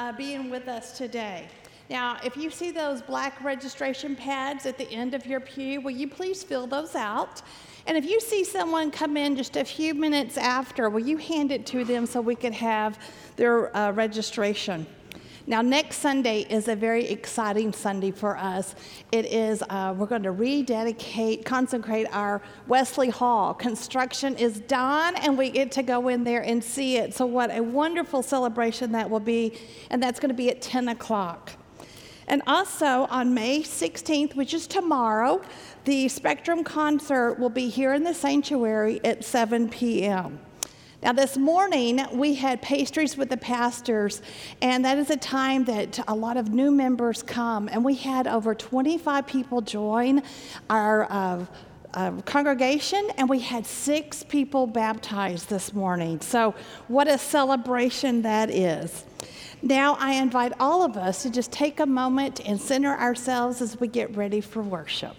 uh, being with us today. Now, if you see those black registration pads at the end of your pew, will you please fill those out? And if you see someone come in just a few minutes after, will you hand it to them so we can have their uh, registration? Now, next Sunday is a very exciting Sunday for us. It is, uh, we're going to rededicate, consecrate our Wesley Hall. Construction is done, and we get to go in there and see it. So, what a wonderful celebration that will be, and that's going to be at 10 o'clock. And also on May 16th, which is tomorrow, the Spectrum concert will be here in the sanctuary at 7 p.m. Now, this morning we had pastries with the pastors, and that is a time that a lot of new members come. And we had over 25 people join our uh, uh, congregation, and we had six people baptized this morning. So, what a celebration that is. Now, I invite all of us to just take a moment and center ourselves as we get ready for worship.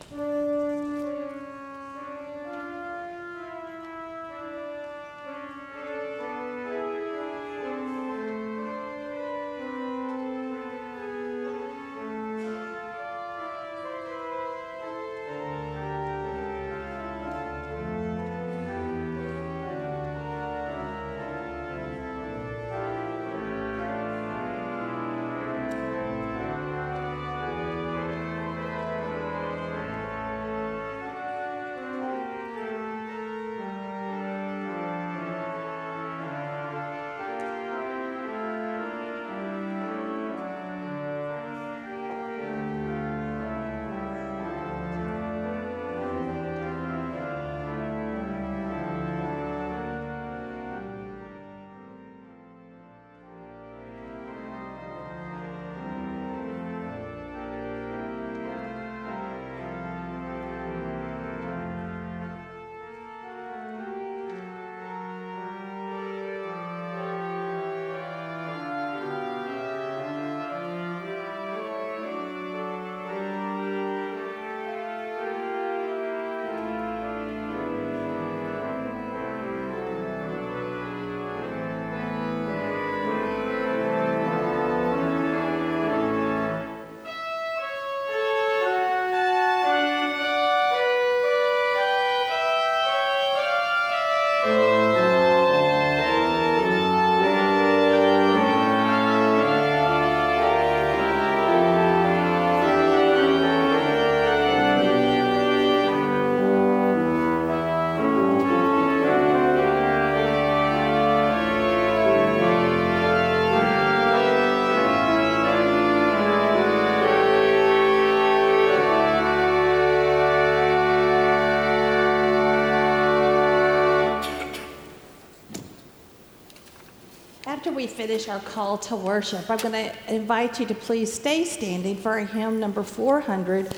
Finish our call to worship, I'm going to invite you to please stay standing for hymn number 400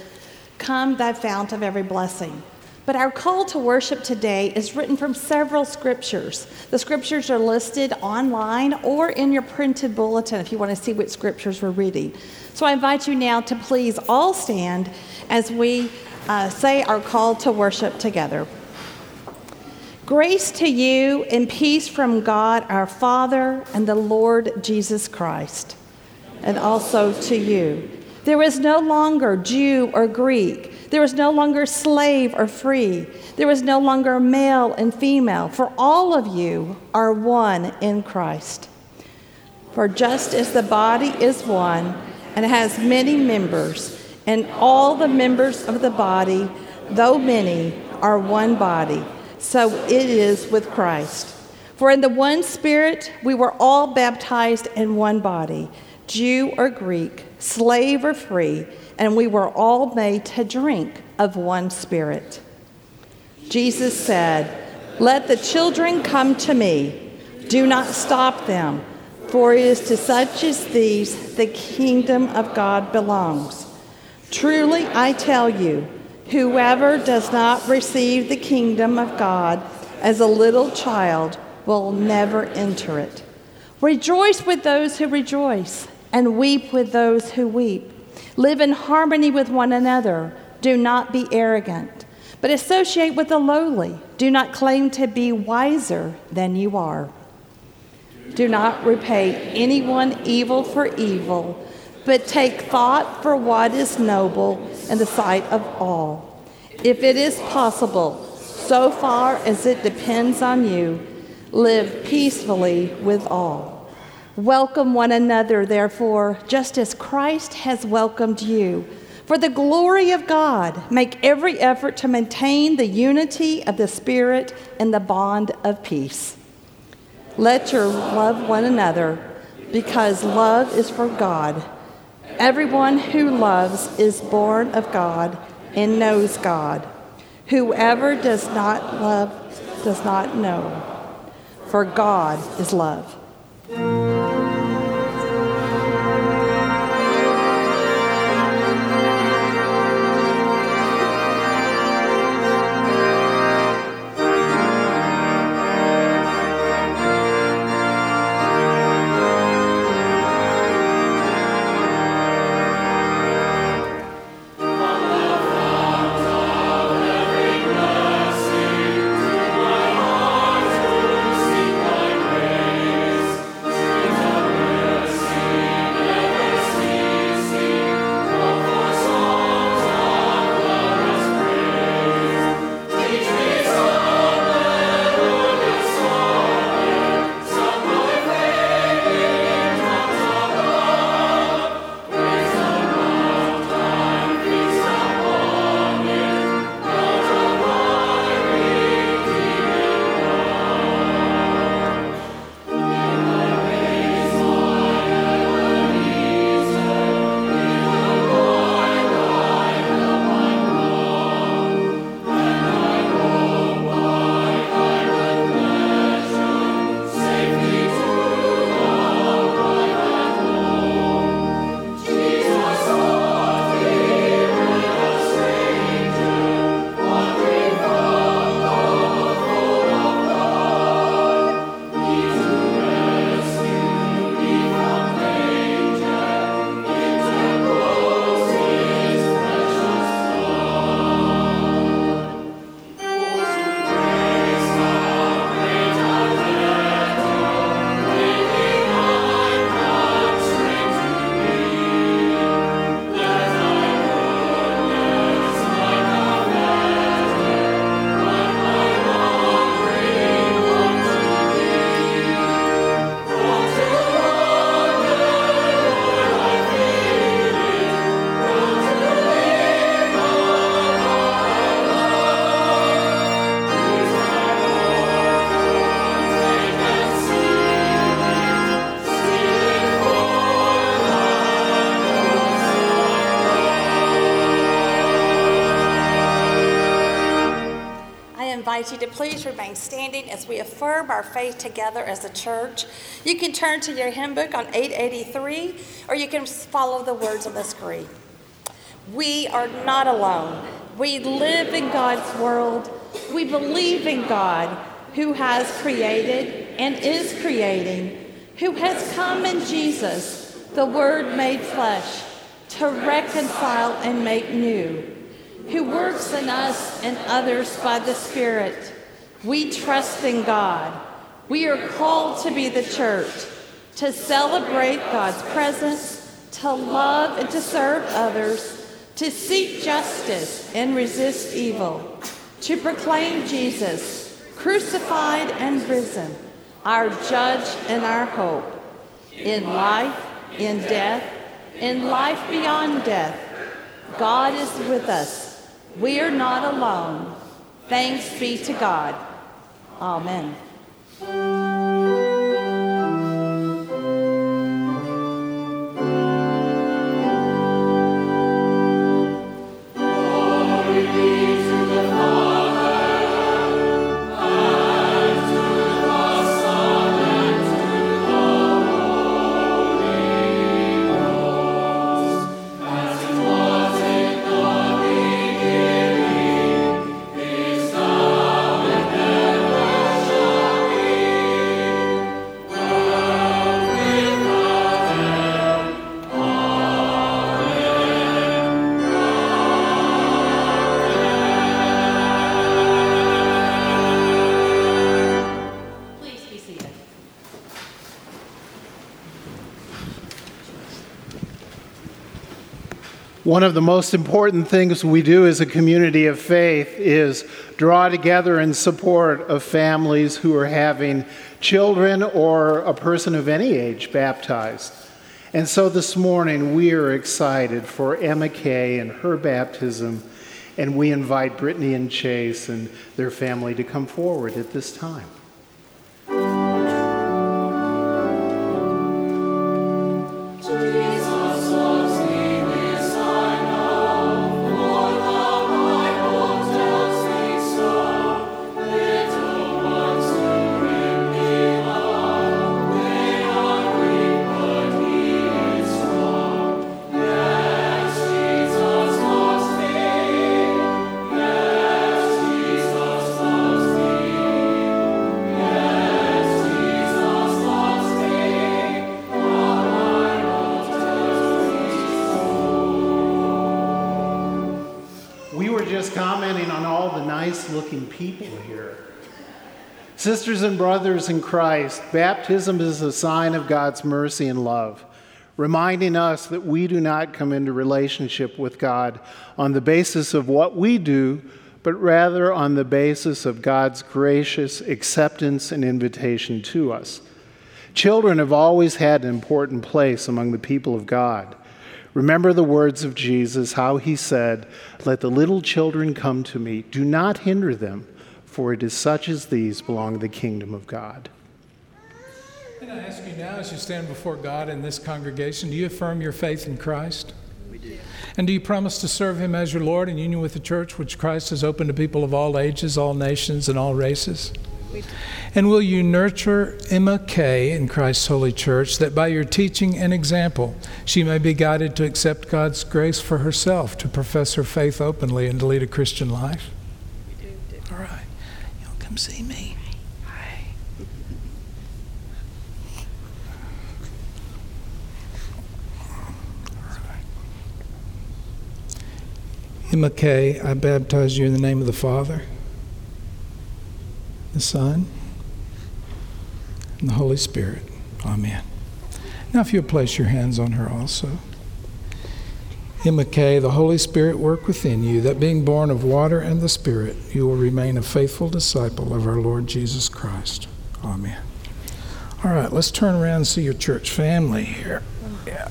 Come, Thou Fount of Every Blessing. But our call to worship today is written from several scriptures. The scriptures are listed online or in your printed bulletin if you want to see what scriptures we're reading. So I invite you now to please all stand as we uh, say our call to worship together. Grace to you and peace from God our Father and the Lord Jesus Christ, and also to you. There is no longer Jew or Greek. There is no longer slave or free. There is no longer male and female, for all of you are one in Christ. For just as the body is one and has many members, and all the members of the body, though many, are one body so it is with Christ. For in the one Spirit we were all baptized in one body, Jew or Greek, slave or free, and we were all made to drink of one Spirit. Jesus said, Let the children come to me. Do not stop them, for it is to such as these the kingdom of God belongs. Truly, I tell you, Whoever does not receive the kingdom of God as a little child will never enter it. Rejoice with those who rejoice, and weep with those who weep. Live in harmony with one another. Do not be arrogant, but associate with the lowly. Do not claim to be wiser than you are. Do not repay anyone evil for evil, but take thought for what is noble in the sight of all. If it is possible, so far as it depends on you, live peacefully with all. Welcome one another, therefore, just as Christ has welcomed you. For the glory of God, make every effort to maintain the unity of the Spirit and the bond of peace. Let your love one another, because love is for God. Everyone who loves is born of God and knows God. Whoever does not love does not know, for God is love. Invite you to please remain standing as we affirm our faith together as a church. You can turn to your hymn book on 883, or you can follow the words on the screen. We are not alone. We live in God's world. We believe in God who has created and is creating, who has come in Jesus, the Word made flesh, to reconcile and make new who works in us and others by the Spirit. We trust in God. We are called to be the church, to celebrate God's presence, to love and to serve others, to seek justice and resist evil, to proclaim Jesus, crucified and risen, our judge and our hope, in life, in death, in life beyond death. God is with us we are not alone. Thanks be to God. Amen. One of the most important things we do as a community of faith is draw together in support of families who are having children or a person of any age baptized. And so this morning we are excited for Emma Kay and her baptism, and we invite Brittany and Chase and their family to come forward at this time. Sisters and brothers in Christ, baptism is a sign of God's mercy and love, reminding us that we do not come into relationship with God on the basis of what we do, but rather on the basis of God's gracious acceptance and invitation to us. Children have always had an important place among the people of God. Remember the words of Jesus, how he said, Let the little children come to me, do not hinder them for it is such as these belong the kingdom of God. Can I ask you now, as you stand before God in this congregation, do you affirm your faith in Christ? We do. And do you promise to serve Him as your Lord in union with the church, which Christ has opened to people of all ages, all nations, and all races? And will you nurture Emma Kay in Christ's holy church that by your teaching and example she may be guided to accept God's grace for herself, to profess her faith openly, and to lead a Christian life? Come see me. Hi. Emma Kay, I baptize you in the name of the Father, the Son, and the Holy Spirit. Amen. Now, if you'll place your hands on her also. Kay, the Holy Spirit work within you, that being born of water and the Spirit, you will remain a faithful disciple of our Lord Jesus Christ. Amen. All right, let's turn around and see your church family here. Yeah.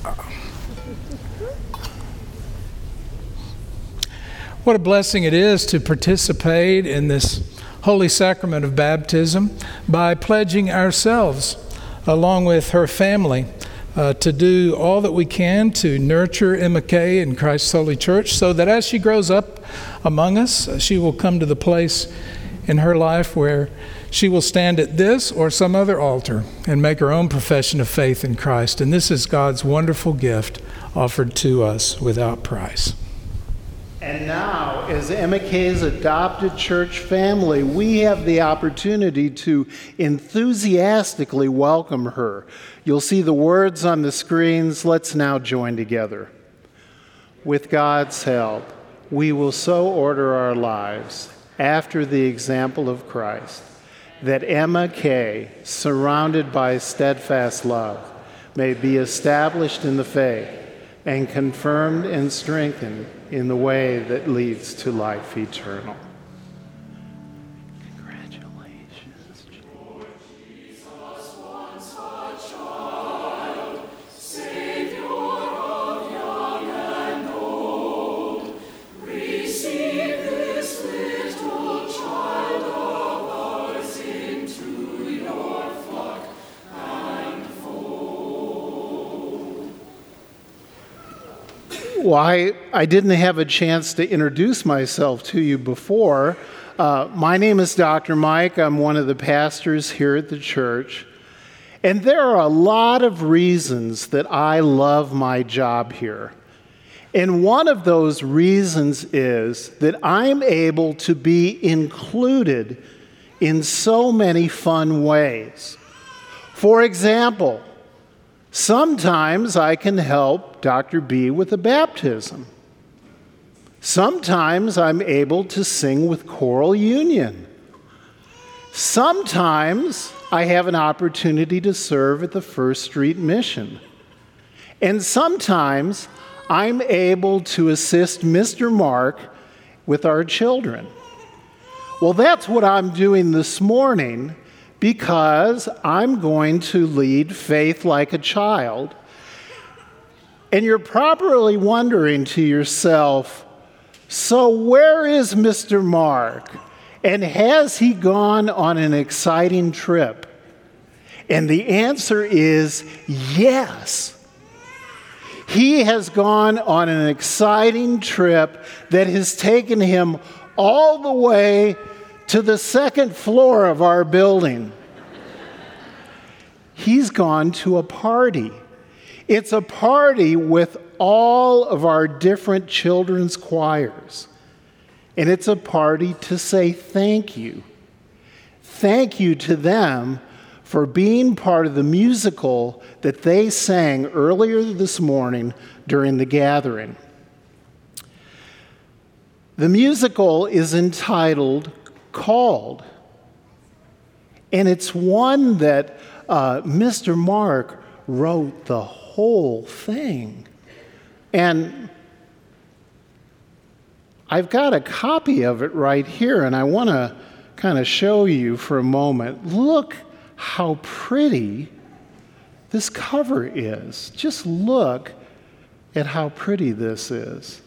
What a blessing it is to participate in this holy sacrament of baptism by pledging ourselves along with her family uh, to do all that we can to nurture Emma Kay in Christ's Holy Church so that as she grows up among us, she will come to the place in her life where she will stand at this or some other altar and make her own profession of faith in Christ. And this is God's wonderful gift offered to us without price. And now, as Emma Kay's adopted church family, we have the opportunity to enthusiastically welcome her. You'll see the words on the screens. Let's now join together. With God's help, we will so order our lives after the example of Christ that Emma Kay, surrounded by steadfast love, may be established in the faith and confirmed and strengthened in the way that leads to life eternal. I, I didn't have a chance to introduce myself to you before. Uh, my name is Dr. Mike. I'm one of the pastors here at the church. And there are a lot of reasons that I love my job here. And one of those reasons is that I'm able to be included in so many fun ways. For example, Sometimes I can help Dr. B with a baptism. Sometimes I'm able to sing with choral union. Sometimes I have an opportunity to serve at the First Street Mission. And sometimes I'm able to assist Mr. Mark with our children. Well, that's what I'm doing this morning because I'm going to lead faith like a child. And you're probably wondering to yourself, so where is Mr. Mark? And has he gone on an exciting trip? And the answer is yes. He has gone on an exciting trip that has taken him all the way to the second floor of our building. He's gone to a party. It's a party with all of our different children's choirs. And it's a party to say thank you. Thank you to them for being part of the musical that they sang earlier this morning during the gathering. The musical is entitled Called, and it's one that uh, Mr. Mark wrote the whole thing. And I've got a copy of it right here, and I want to kind of show you for a moment. Look how pretty this cover is. Just look at how pretty this is.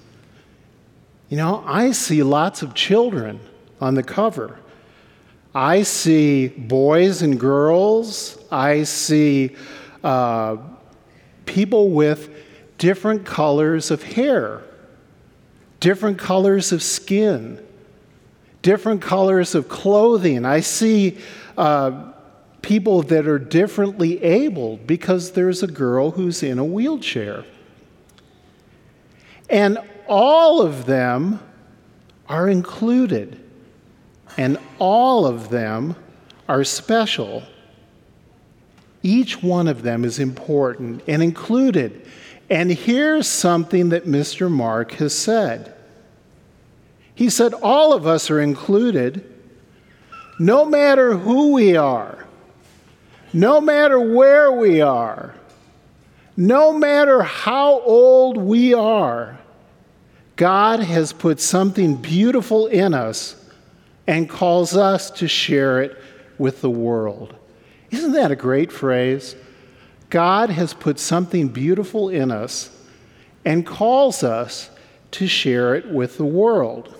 You know, I see lots of children on the cover. I see boys and girls. I see uh, people with different colors of hair, different colors of skin, different colors of clothing. I see uh, people that are differently abled because there's a girl who's in a wheelchair. And all of them are included, and all of them are special. Each one of them is important and included. And here's something that Mr. Mark has said. He said, All of us are included, no matter who we are no matter where we are, no matter how old we are, God has put something beautiful in us and calls us to share it with the world. Isn't that a great phrase? God has put something beautiful in us and calls us to share it with the world.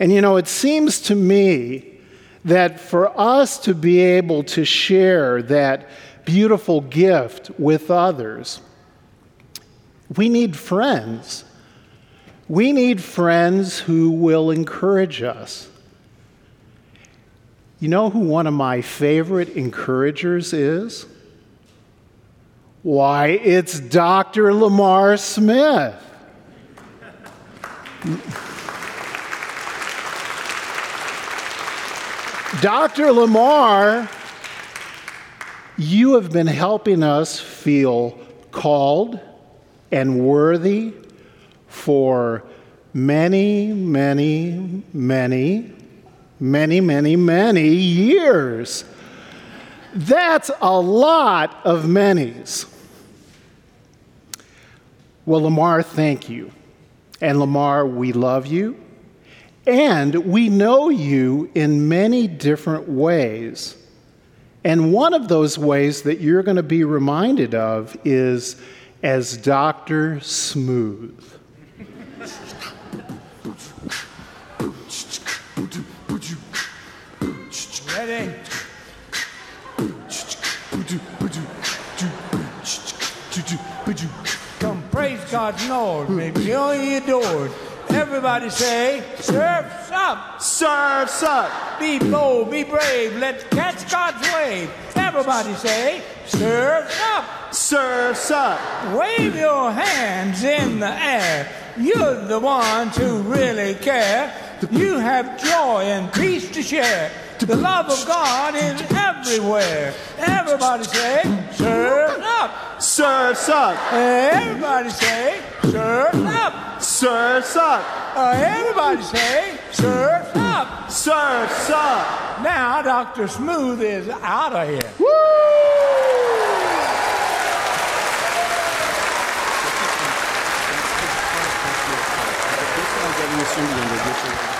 And you know, it seems to me that for us to be able to share that beautiful gift with others, we need friends. We need friends who will encourage us. You know who one of my favorite encouragers is? Why, it's Dr. Lamar Smith. Dr. Lamar, you have been helping us feel called and worthy for many, many, many, many, many, many years. That's a lot of many's. Well, Lamar, thank you. And Lamar, we love you. And we know you in many different ways. And one of those ways that you're going to be reminded of is as Dr. Smooth. Ready? Come praise God, Lord, may be on your adored. Everybody say, surf's up. Surf's up. Be bold, be brave, let's catch God's wave. Everybody say, surf's up. Surf's up. Wave your hands in the air. You're the ones who really care. You have joy and peace to share. The love of God is everywhere. Everybody say, Serve up. Serve up. Everybody say, Serve up. Serve up. Everybody say, Serve up. Serve up. Now, Dr. Smooth is out of here. Woo! Thank you.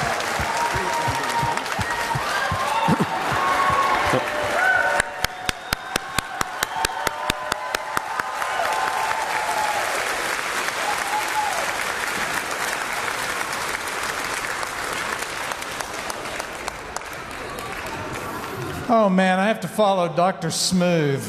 Oh man, I have to follow Dr. Smooth.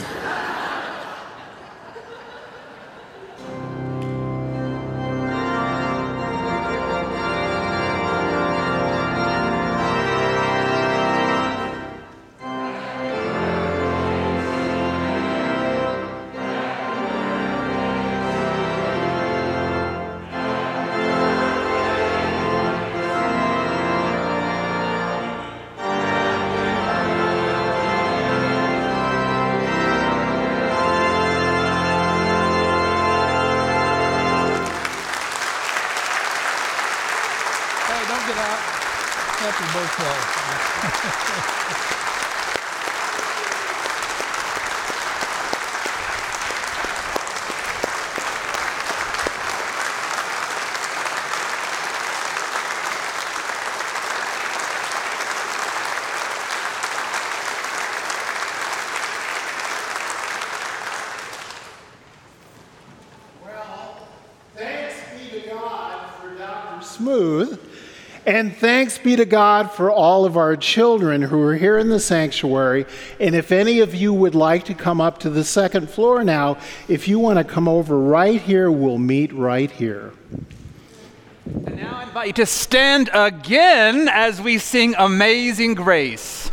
Smooth. And thanks be to God for all of our children who are here in the sanctuary. And if any of you would like to come up to the second floor now, if you want to come over right here, we'll meet right here. And now I invite you to stand again as we sing Amazing Grace.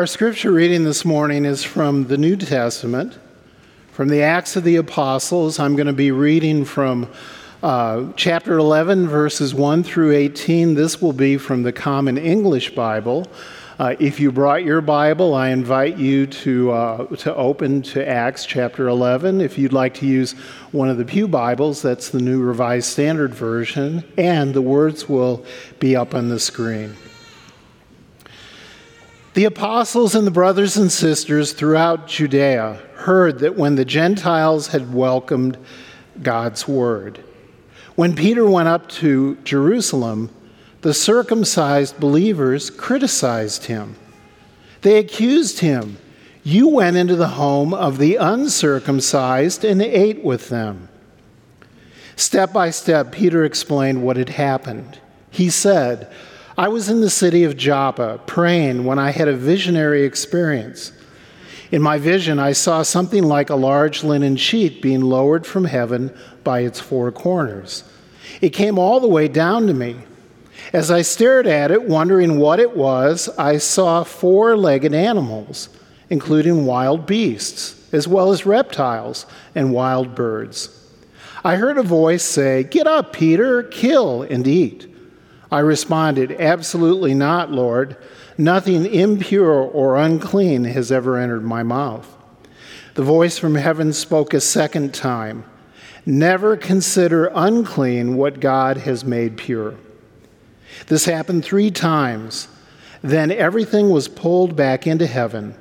Our scripture reading this morning is from the New Testament, from the Acts of the Apostles. I'm going to be reading from uh, chapter 11, verses 1 through 18. This will be from the Common English Bible. Uh, if you brought your Bible, I invite you to, uh, to open to Acts chapter 11. If you'd like to use one of the Pew Bibles, that's the New Revised Standard Version, and the words will be up on the screen. The apostles and the brothers and sisters throughout Judea heard that when the Gentiles had welcomed God's word, when Peter went up to Jerusalem, the circumcised believers criticized him. They accused him. You went into the home of the uncircumcised and ate with them. Step by step, Peter explained what had happened. He said, I was in the city of Joppa praying when I had a visionary experience. In my vision, I saw something like a large linen sheet being lowered from heaven by its four corners. It came all the way down to me. As I stared at it, wondering what it was, I saw four legged animals, including wild beasts, as well as reptiles and wild birds. I heard a voice say, Get up, Peter, kill and eat. I responded, Absolutely not, Lord. Nothing impure or unclean has ever entered my mouth. The voice from heaven spoke a second time Never consider unclean what God has made pure. This happened three times. Then everything was pulled back into heaven.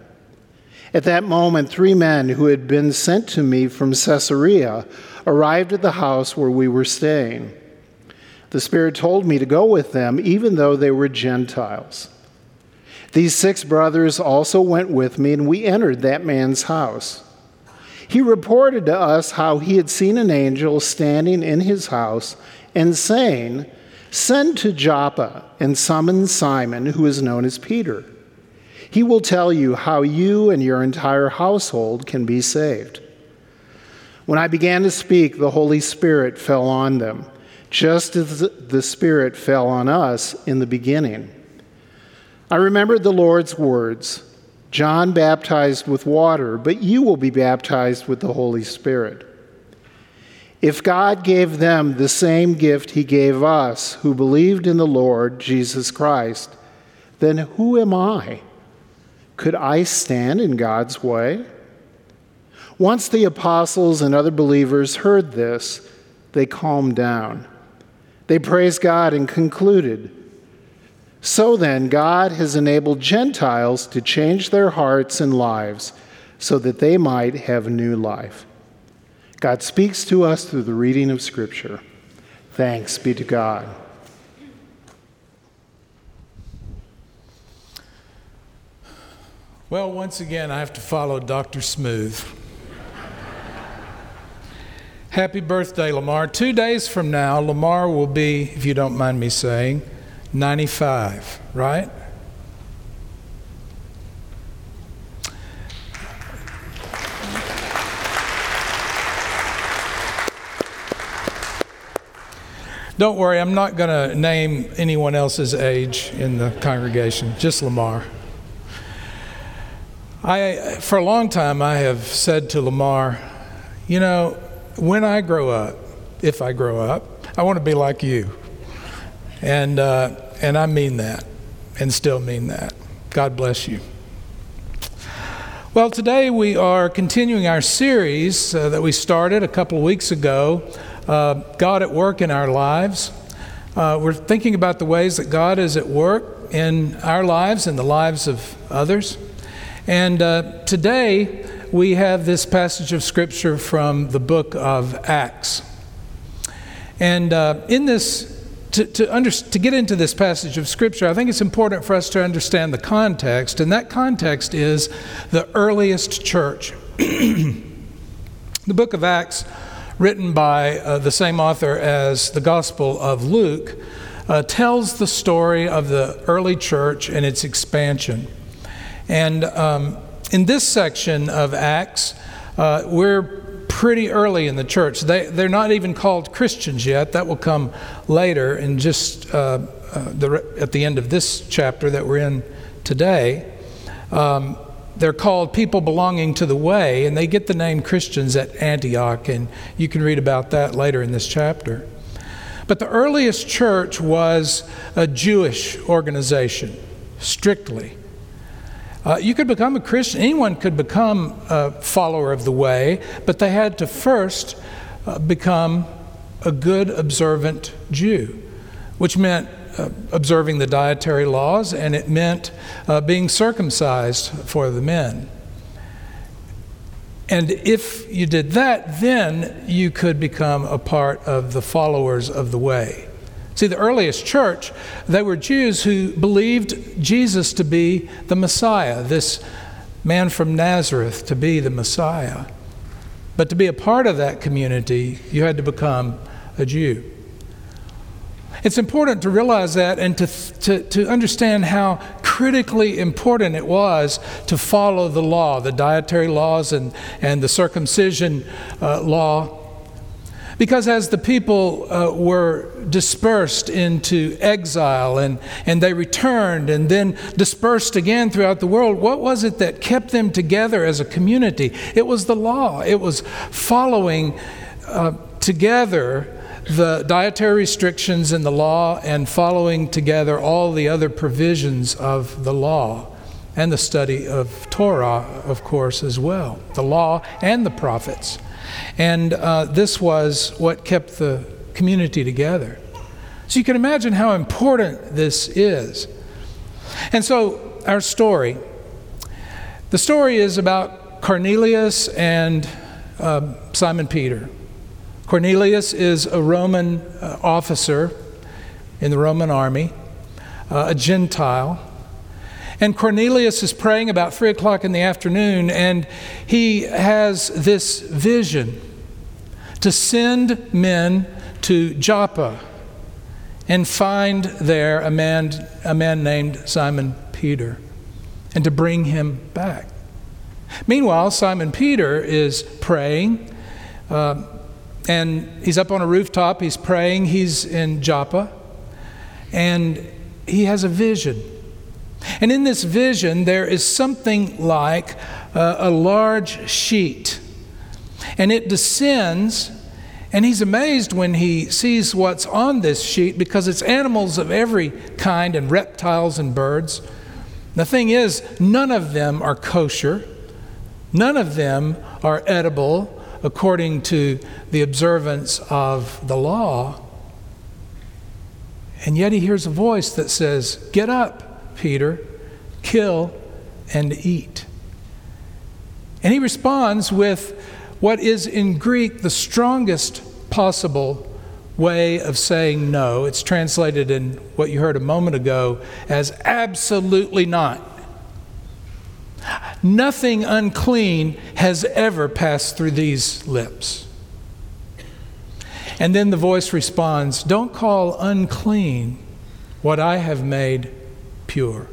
At that moment, three men who had been sent to me from Caesarea arrived at the house where we were staying. The Spirit told me to go with them, even though they were Gentiles. These six brothers also went with me, and we entered that man's house. He reported to us how he had seen an angel standing in his house and saying, Send to Joppa and summon Simon, who is known as Peter. He will tell you how you and your entire household can be saved. When I began to speak, the Holy Spirit fell on them just as the Spirit fell on us in the beginning. I remembered the Lord's words John baptized with water, but you will be baptized with the Holy Spirit. If God gave them the same gift he gave us who believed in the Lord Jesus Christ, then who am I? Could I stand in God's way? Once the apostles and other believers heard this, they calmed down. They praised God and concluded So then, God has enabled Gentiles to change their hearts and lives so that they might have new life. God speaks to us through the reading of Scripture. Thanks be to God. Well, once again, I have to follow Dr. Smooth. Happy birthday, Lamar. Two days from now, Lamar will be, if you don't mind me saying, 95, right? Don't worry, I'm not going to name anyone else's age in the congregation, just Lamar. I, for a long time, I have said to Lamar, you know, when I grow up, if I grow up, I want to be like you. And, uh, and I mean that, and still mean that. God bless you. Well, today we are continuing our series uh, that we started a couple of weeks ago uh, God at Work in Our Lives. Uh, we're thinking about the ways that God is at work in our lives and the lives of others. And uh, today we have this passage of Scripture from the book of Acts. And uh, in this, to, to, under, to get into this passage of Scripture, I think it's important for us to understand the context, and that context is the earliest church. the book of Acts, written by uh, the same author as the Gospel of Luke, uh, tells the story of the early church and its expansion. And um, in this section of Acts, uh, we're pretty early in the church. They, they're not even called Christians yet. That will come later in just uh, uh, the, at the end of this chapter that we're in today. Um, they're called people belonging to the way, and they get the name Christians at Antioch, and you can read about that later in this chapter. But the earliest church was a Jewish organization, strictly. Uh, you could become a Christian, anyone could become a follower of the way, but they had to first uh, become a good observant Jew, which meant uh, observing the dietary laws, and it meant uh, being circumcised for the men. And if you did that, then you could become a part of the followers of the way. See, the earliest church, they were Jews who believed Jesus to be the Messiah, this man from Nazareth to be the Messiah. But to be a part of that community, you had to become a Jew. It's important to realize that and to, to, to understand how critically important it was to follow the law, the dietary laws and, and the circumcision uh, law. Because as the people uh, were dispersed into exile and, and they returned and then dispersed again throughout the world, what was it that kept them together as a community? It was the law, it was following uh, together the dietary restrictions in the law and following together all the other provisions of the law and the study of Torah, of course, as well the law and the prophets. And uh, this was what kept the community together. So you can imagine how important this is. And so, our story the story is about Cornelius and uh, Simon Peter. Cornelius is a Roman uh, officer in the Roman army, uh, a Gentile. And Cornelius is praying about three o'clock in the afternoon, and he has this vision to send men to Joppa and find there a man, a man named Simon Peter and to bring him back. Meanwhile, Simon Peter is praying. Uh, and he's up on a rooftop, he's praying, he's in Joppa, and he has a vision. And in this vision, there is something like uh, a large sheet, and it descends. And he's amazed when he sees what's on this sheet because it's animals of every kind and reptiles and birds. The thing is, none of them are kosher, none of them are edible, according to the observance of the law. And yet he hears a voice that says, Get up, Peter, kill and eat. And he responds with what is in Greek the strongest possible way of saying no. It's translated in what you heard a moment ago as absolutely not. Nothing unclean has ever passed through these lips. And then the voice responds, Don't call unclean what I have made pure.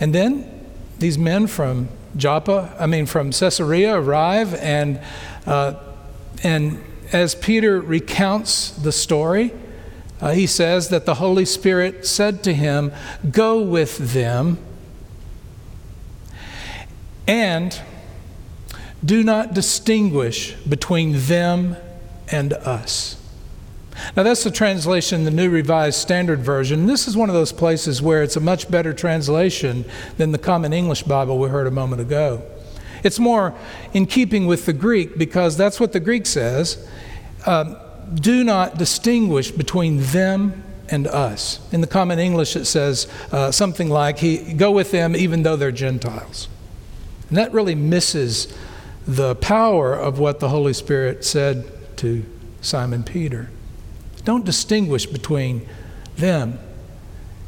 And then these men from Joppa, I mean from Caesarea, arrive, and, uh, and as Peter recounts the story, uh, he says that the Holy Spirit said to him, Go with them and do not distinguish between them and us. Now, that's the translation, the New Revised Standard Version. This is one of those places where it's a much better translation than the Common English Bible we heard a moment ago. It's more in keeping with the Greek because that's what the Greek says. Um, do not distinguish between them and us. In the Common English, it says uh, something like, he, Go with them even though they're Gentiles. And that really misses the power of what the Holy Spirit said to Simon Peter. Don't distinguish between them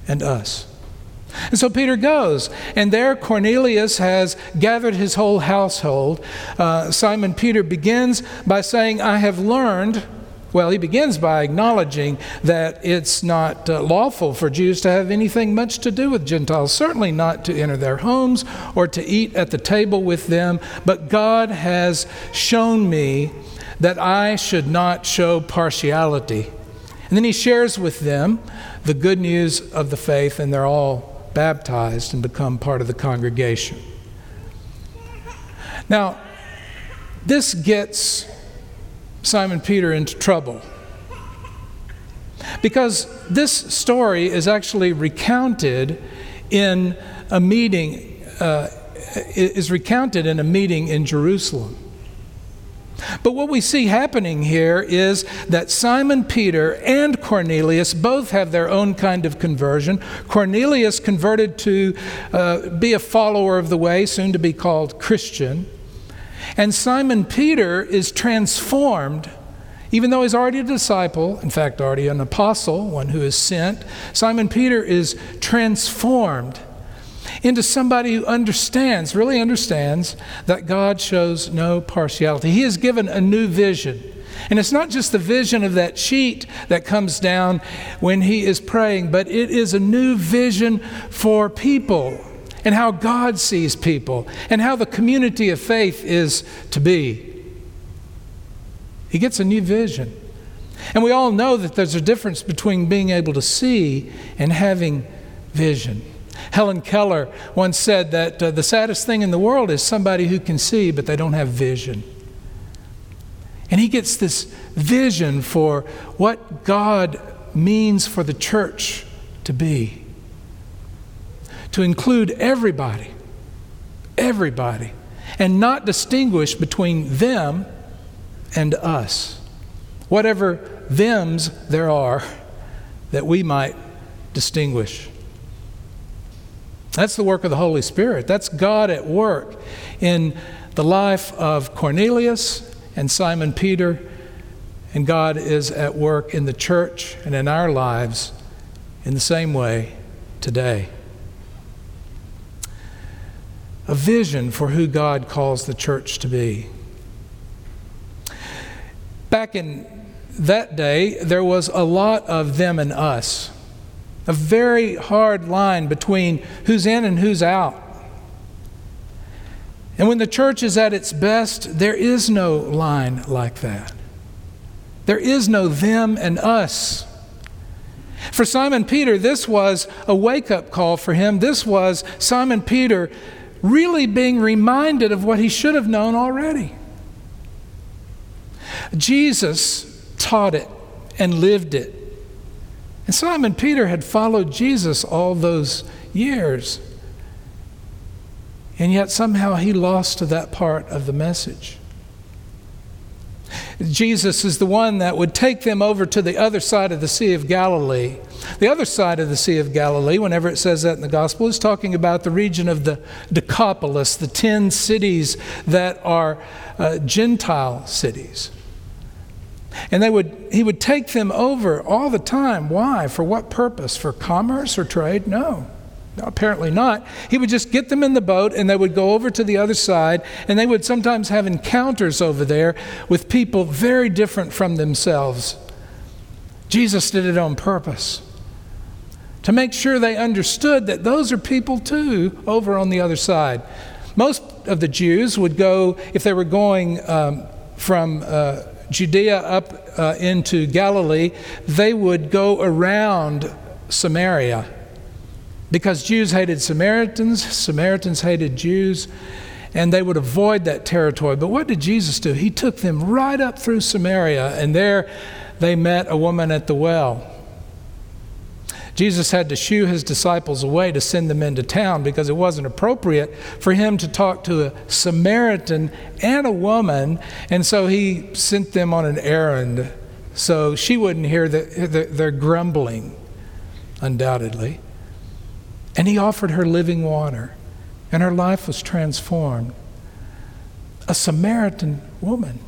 and us. And so Peter goes, and there Cornelius has gathered his whole household. Uh, Simon Peter begins by saying, I have learned well, he begins by acknowledging that it's not uh, lawful for Jews to have anything much to do with Gentiles, certainly not to enter their homes or to eat at the table with them. But God has shown me that I should not show partiality. And then he shares with them the good news of the faith, and they're all baptized and become part of the congregation. Now, this gets Simon Peter into trouble because this story is actually recounted in a meeting, uh, is recounted in a meeting in Jerusalem. But what we see happening here is that Simon Peter and Cornelius both have their own kind of conversion. Cornelius converted to uh, be a follower of the way, soon to be called Christian. And Simon Peter is transformed, even though he's already a disciple, in fact, already an apostle, one who is sent. Simon Peter is transformed into somebody who understands, really understands, that God shows no partiality. He is given a new vision. And it's not just the vision of that sheet that comes down when he is praying, but it is a new vision for people and how God sees people and how the community of faith is to be. He gets a new vision. And we all know that there's a difference between being able to see and having vision. Helen Keller once said that uh, the saddest thing in the world is somebody who can see, but they don't have vision. And he gets this vision for what God means for the church to be to include everybody, everybody, and not distinguish between them and us. Whatever thems there are that we might distinguish. That's the work of the Holy Spirit. That's God at work in the life of Cornelius and Simon Peter. And God is at work in the church and in our lives in the same way today. A vision for who God calls the church to be. Back in that day, there was a lot of them and us a very hard line between who's in and who's out. And when the church is at its best, there is no line like that. There is no them and us. For Simon Peter, this was a wake up call for him. This was Simon Peter really being reminded of what he should have known already. Jesus taught it and lived it. And Simon Peter had followed Jesus all those years. And yet somehow he lost that part of the message. Jesus is the one that would take them over to the other side of the Sea of Galilee. The other side of the Sea of Galilee, whenever it says that in the Gospel, is talking about the region of the Decapolis, the 10 cities that are uh, Gentile cities. And they would, he would take them over all the time. Why? For what purpose? For commerce or trade? No. Apparently not. He would just get them in the boat and they would go over to the other side and they would sometimes have encounters over there with people very different from themselves. Jesus did it on purpose to make sure they understood that those are people too over on the other side. Most of the Jews would go, if they were going um, from uh, Judea up uh, into Galilee, they would go around Samaria because Jews hated Samaritans, Samaritans hated Jews, and they would avoid that territory. But what did Jesus do? He took them right up through Samaria, and there they met a woman at the well. Jesus had to shoo his disciples away to send them into town because it wasn't appropriate for him to talk to a Samaritan and a woman, and so he sent them on an errand so she wouldn't hear the, the, their grumbling, undoubtedly. And he offered her living water, and her life was transformed. A Samaritan woman.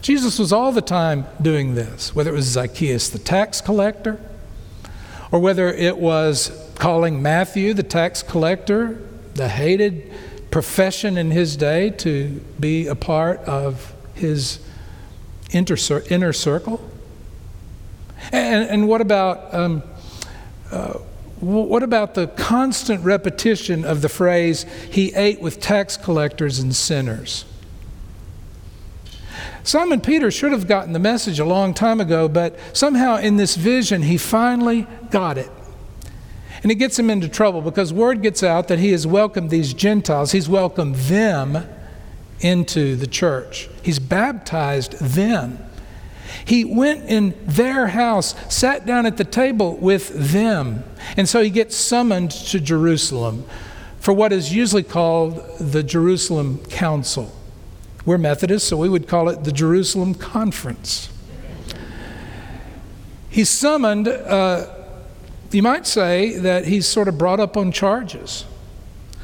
Jesus was all the time doing this, whether it was Zacchaeus the tax collector, or whether it was calling Matthew the tax collector, the hated profession in his day, to be a part of his inner circle. And, and what about um, uh, what about the constant repetition of the phrase, he ate with tax collectors and sinners? Simon Peter should have gotten the message a long time ago, but somehow in this vision, he finally got it. And it gets him into trouble because word gets out that he has welcomed these Gentiles, he's welcomed them into the church, he's baptized them. He went in their house, sat down at the table with them. And so he gets summoned to Jerusalem for what is usually called the Jerusalem Council. We're Methodists, so we would call it the Jerusalem Conference. He's summoned, uh, you might say that he's sort of brought up on charges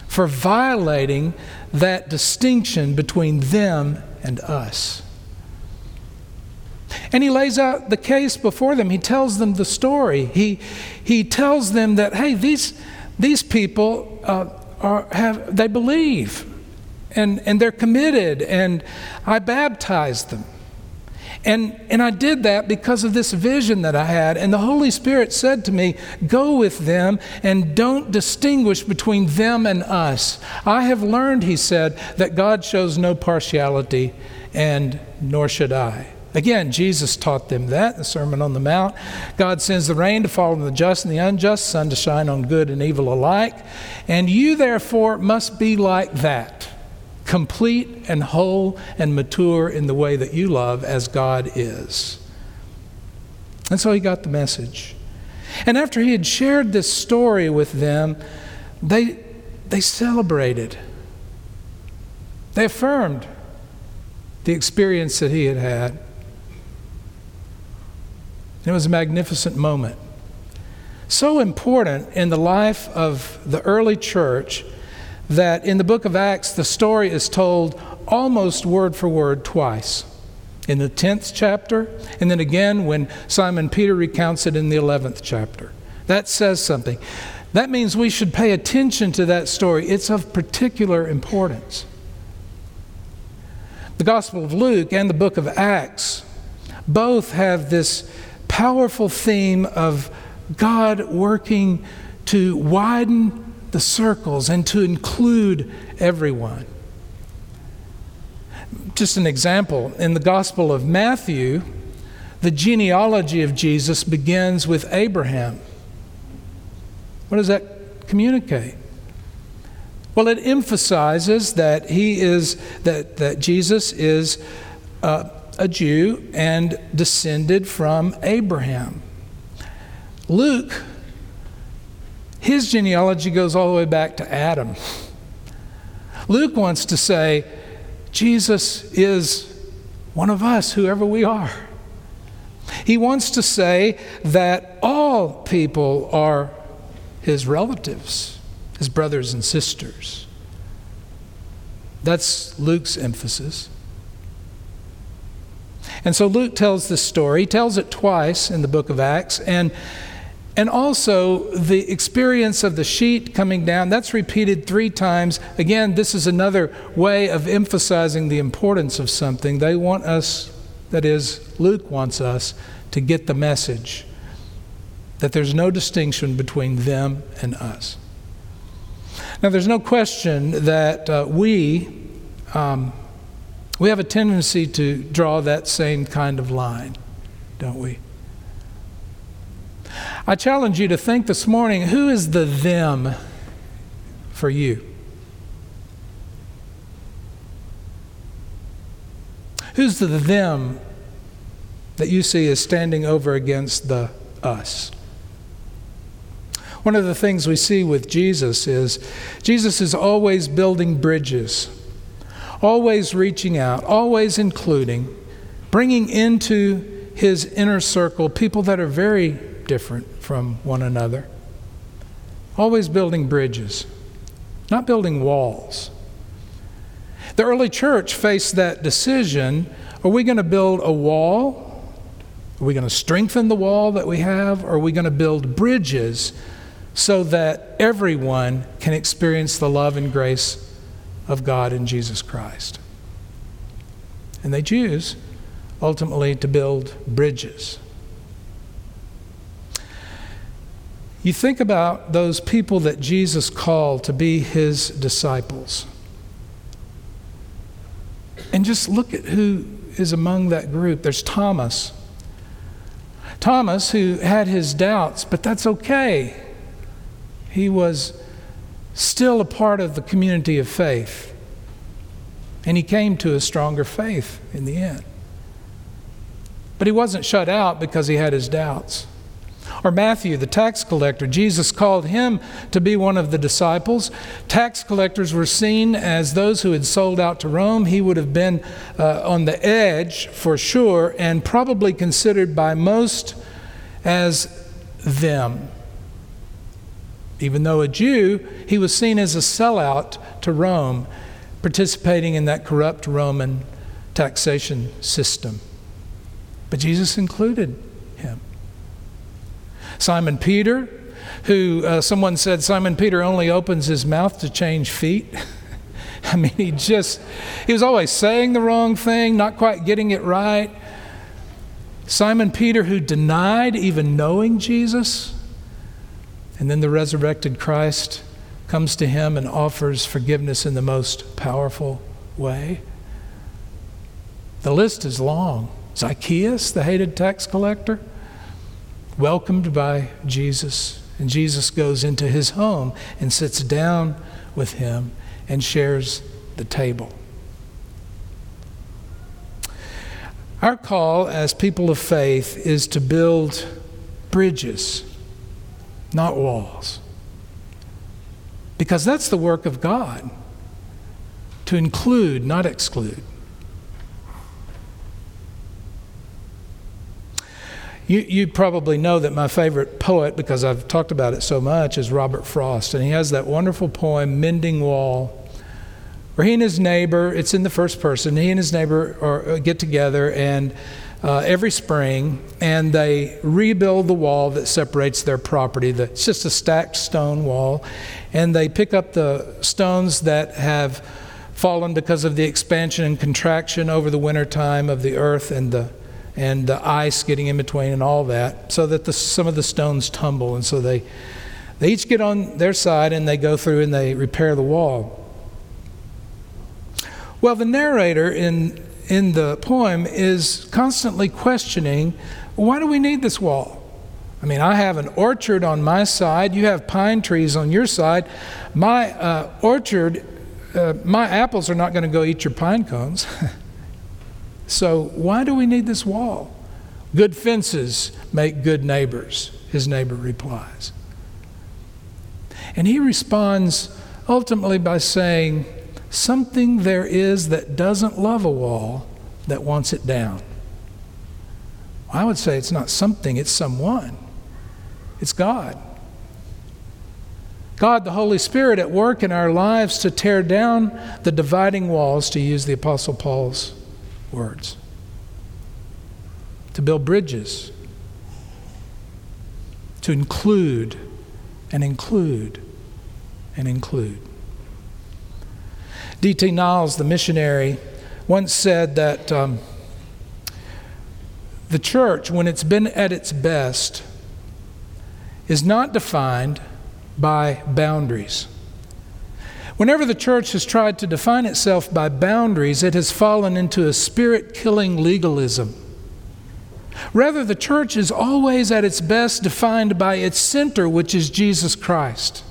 for violating that distinction between them and us. And he lays out the case before them. He tells them the story. He, he tells them that, hey, these, these people uh, are, have, they believe and, and they're committed, and I baptized them. And, and I did that because of this vision that I had. And the Holy Spirit said to me, Go with them and don't distinguish between them and us. I have learned, he said, that God shows no partiality, and nor should I. Again, Jesus taught them that the Sermon on the Mount. God sends the rain to fall on the just and the unjust, sun to shine on good and evil alike. And you, therefore, must be like that complete and whole and mature in the way that you love as God is. And so he got the message. And after he had shared this story with them, they, they celebrated. They affirmed the experience that he had had. It was a magnificent moment. So important in the life of the early church that in the book of Acts, the story is told almost word for word twice. In the 10th chapter, and then again when Simon Peter recounts it in the 11th chapter. That says something. That means we should pay attention to that story. It's of particular importance. The Gospel of Luke and the book of Acts both have this powerful theme of God working to widen the circles and to include everyone. Just an example in the Gospel of Matthew, the genealogy of Jesus begins with Abraham. What does that communicate? Well, it emphasizes that he is that, that Jesus is uh, a Jew and descended from Abraham. Luke, his genealogy goes all the way back to Adam. Luke wants to say, Jesus is one of us, whoever we are. He wants to say that all people are his relatives, his brothers and sisters. That's Luke's emphasis. And so Luke tells this story. He tells it twice in the book of Acts. And, and also the experience of the sheet coming down, that's repeated three times. Again, this is another way of emphasizing the importance of something. They want us, that is, Luke wants us to get the message that there's no distinction between them and us. Now, there's no question that uh, we, um, we have a tendency to draw that same kind of line, don't we? I challenge you to think this morning who is the them for you? Who's the them that you see as standing over against the us? One of the things we see with Jesus is Jesus is always building bridges always reaching out, always including, bringing into his inner circle people that are very different from one another. Always building bridges, not building walls. The early church faced that decision are we going to build a wall? Are we going to strengthen the wall that we have? Or are we going to build bridges so that everyone can experience the love and grace of God in Jesus Christ. And they choose ultimately to build bridges. You think about those people that Jesus called to be his disciples. And just look at who is among that group. There's Thomas. Thomas, who had his doubts, but that's okay. He was still a part of the community of faith. And he came to a stronger faith in the end. But he wasn't shut out because he had his doubts. Or Matthew, the tax collector, Jesus called him to be one of the disciples. Tax collectors were seen as those who had sold out to Rome. He would have been uh, on the edge for sure, and probably considered by most as them. Even though a Jew, he was seen as a sellout to Rome, participating in that corrupt Roman taxation system. But Jesus included. Simon Peter, who uh, someone said Simon Peter only opens his mouth to change feet. I mean, he just, he was always saying the wrong thing, not quite getting it right. Simon Peter, who denied even knowing Jesus. And then the resurrected Christ comes to him and offers forgiveness in the most powerful way. The list is long. Zacchaeus, the hated tax collector, welcomed by Jesus. And Jesus goes into his home and sits down with him and shares the table. Our call as people of faith is to build bridges, not walls. Because that's the work of God to include, not exclude. You, you probably know that my favorite poet, because I've talked about it so much, is Robert Frost. And he has that wonderful poem, Mending Wall, where he and his neighbor, it's in the first person, he and his neighbor are, uh, get together and uh, every spring and they rebuild the wall that separates their property. The, it's just a stacked stone wall. And they pick up the stones that have fallen because of the expansion and contraction over the winter time of the earth and the and the ice getting in between and all that, so that the, some of the stones tumble. And so they, they each get on their side and they go through and they repair the wall. Well, the narrator in, in the poem is constantly questioning why do we need this wall? I mean, I have an orchard on my side, you have pine trees on your side. My uh, orchard, uh, my apples are not going to go eat your pine cones. So, why do we need this wall? Good fences make good neighbors, his neighbor replies. And he responds ultimately by saying, Something there is that doesn't love a wall that wants it down. I would say it's not something, it's someone. It's God. God, the Holy Spirit, at work in our lives to tear down the dividing walls, to use the Apostle Paul's words, to build bridges, to include and include and include. D.T. Niles, the missionary, once said that um, the church, when it's been at its best, is not defined by boundaries. Whenever the church has tried to define itself by boundaries, it has fallen into a spirit killing legalism. Rather, the church is always at its best defined by its center, which is Jesus Christ.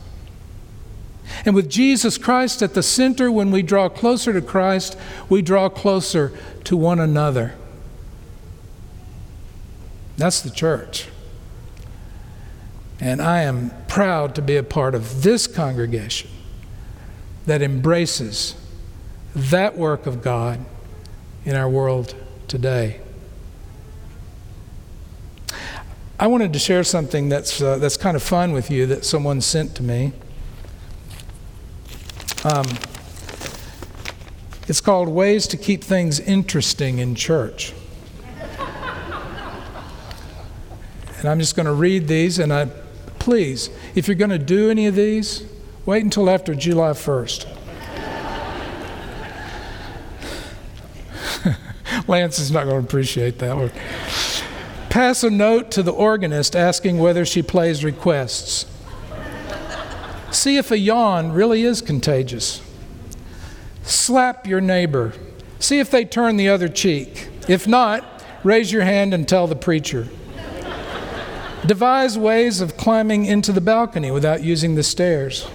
And with Jesus Christ at the center, when we draw closer to Christ, we draw closer to one another. That's the church. And I am proud to be a part of this congregation that embraces that work of God in our world today. I wanted to share something that's, uh, that's kind of fun with you that someone sent to me. Um, it's called Ways to Keep Things Interesting in Church. and I'm just going to read these, and I, please, if you're going to do any of these, Wait until after July 1st. Lance is not going to appreciate that one. Pass a note to the organist asking whether she plays requests. See if a yawn really is contagious. Slap your neighbor. See if they turn the other cheek. If not, raise your hand and tell the preacher. Devise ways of climbing into the balcony without using the stairs.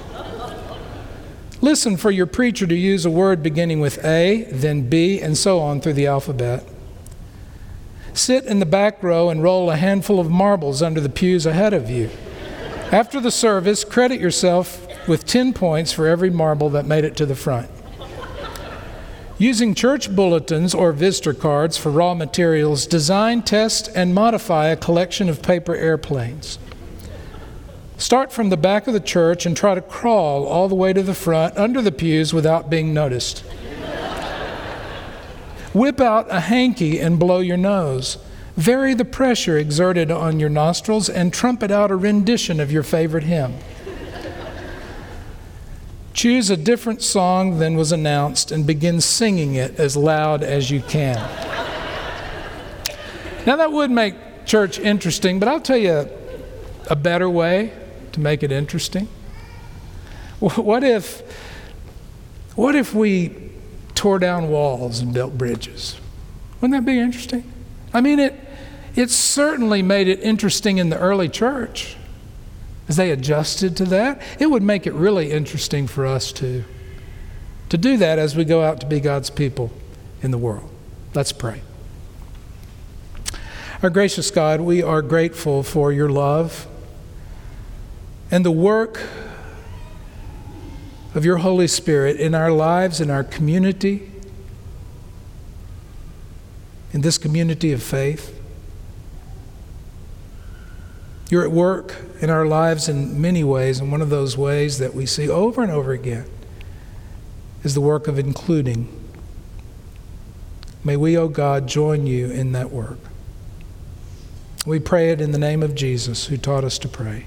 Listen for your preacher to use a word beginning with A, then B, and so on through the alphabet. Sit in the back row and roll a handful of marbles under the pews ahead of you. After the service, credit yourself with 10 points for every marble that made it to the front. Using church bulletins or visitor cards for raw materials, design, test, and modify a collection of paper airplanes. Start from the back of the church and try to crawl all the way to the front under the pews without being noticed. Whip out a hanky and blow your nose. Vary the pressure exerted on your nostrils and trumpet out a rendition of your favorite hymn. Choose a different song than was announced and begin singing it as loud as you can. now, that would make church interesting, but I'll tell you a better way to make it interesting. What if, what if we tore down walls and built bridges? Wouldn't that be interesting? I mean, it, it certainly made it interesting in the early church as they adjusted to that. It would make it really interesting for us to, to do that as we go out to be God's people in the world. Let's pray. Our gracious God, we are grateful for your love and the work of your Holy Spirit in our lives, in our community, in this community of faith. You're at work in our lives in many ways, and one of those ways that we see over and over again is the work of including. May we, O oh God, join you in that work. We pray it in the name of Jesus, who taught us to pray.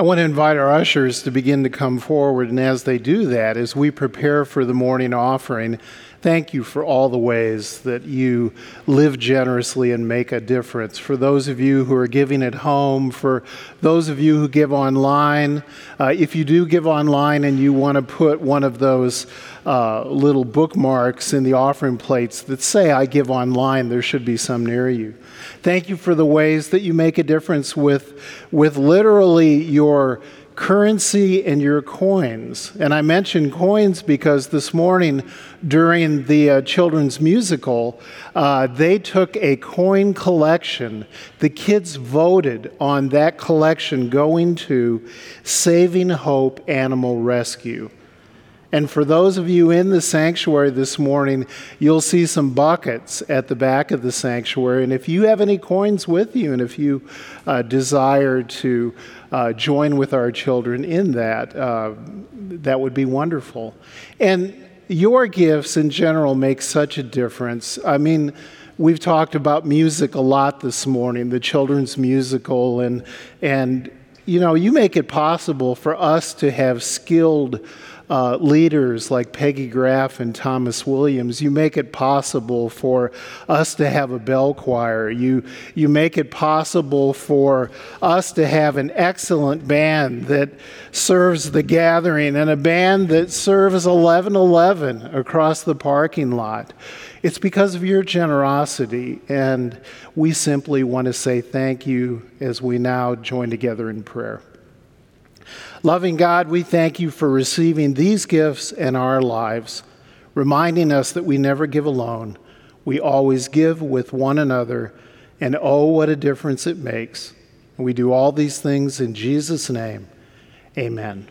I want to invite our ushers to begin to come forward, and as they do that, as we prepare for the morning offering, thank you for all the ways that you live generously and make a difference. For those of you who are giving at home, for those of you who give online, uh, if you do give online and you want to put one of those uh, little bookmarks in the offering plates that say, I give online, there should be some near you. Thank you for the ways that you make a difference with, with literally your currency and your coins. And I mention coins because this morning during the uh, children's musical, uh, they took a coin collection. The kids voted on that collection going to Saving Hope Animal Rescue. And for those of you in the sanctuary this morning, you'll see some buckets at the back of the sanctuary. And if you have any coins with you, and if you uh, desire to uh, join with our children in that, uh, that would be wonderful. And your gifts in general make such a difference. I mean, we've talked about music a lot this morning, the children's musical, and, and you know, you make it possible for us to have skilled uh, leaders like Peggy Graff and Thomas Williams. You make it possible for us to have a bell choir. You, you make it possible for us to have an excellent band that serves the gathering and a band that serves 1111 across the parking lot. It's because of your generosity, and we simply want to say thank you as we now join together in prayer. Loving God, we thank you for receiving these gifts in our lives, reminding us that we never give alone. We always give with one another, and oh, what a difference it makes. We do all these things in Jesus' name. Amen.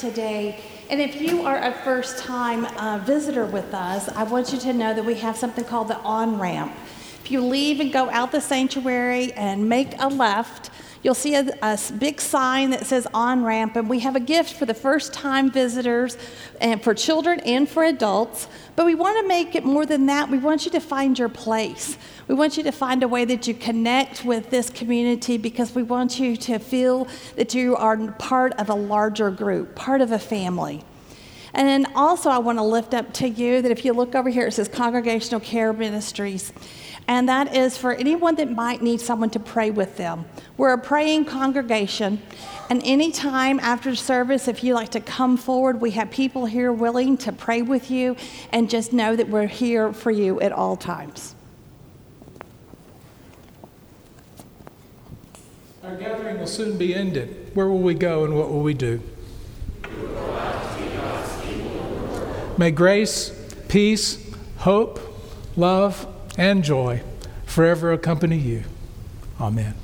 Today. And if you are a first time uh, visitor with us, I want you to know that we have something called the on ramp. If you leave and go out the sanctuary and make a left, you'll see a, a big sign that says on ramp, and we have a gift for the first time visitors and for children and for adults. But we want to make it more than that. We want you to find your place. We want you to find a way that you connect with this community because we want you to feel that you are part of a larger group, part of a family. And then also, I want to lift up to you that if you look over here, it says Congregational Care Ministries. And that is for anyone that might need someone to pray with them. We're a praying congregation. And anytime after service, if you like to come forward, we have people here willing to pray with you. And just know that we're here for you at all times. Our gathering will soon be ended. Where will we go and what will we do? May grace, peace, hope, love, and joy forever accompany you. Amen.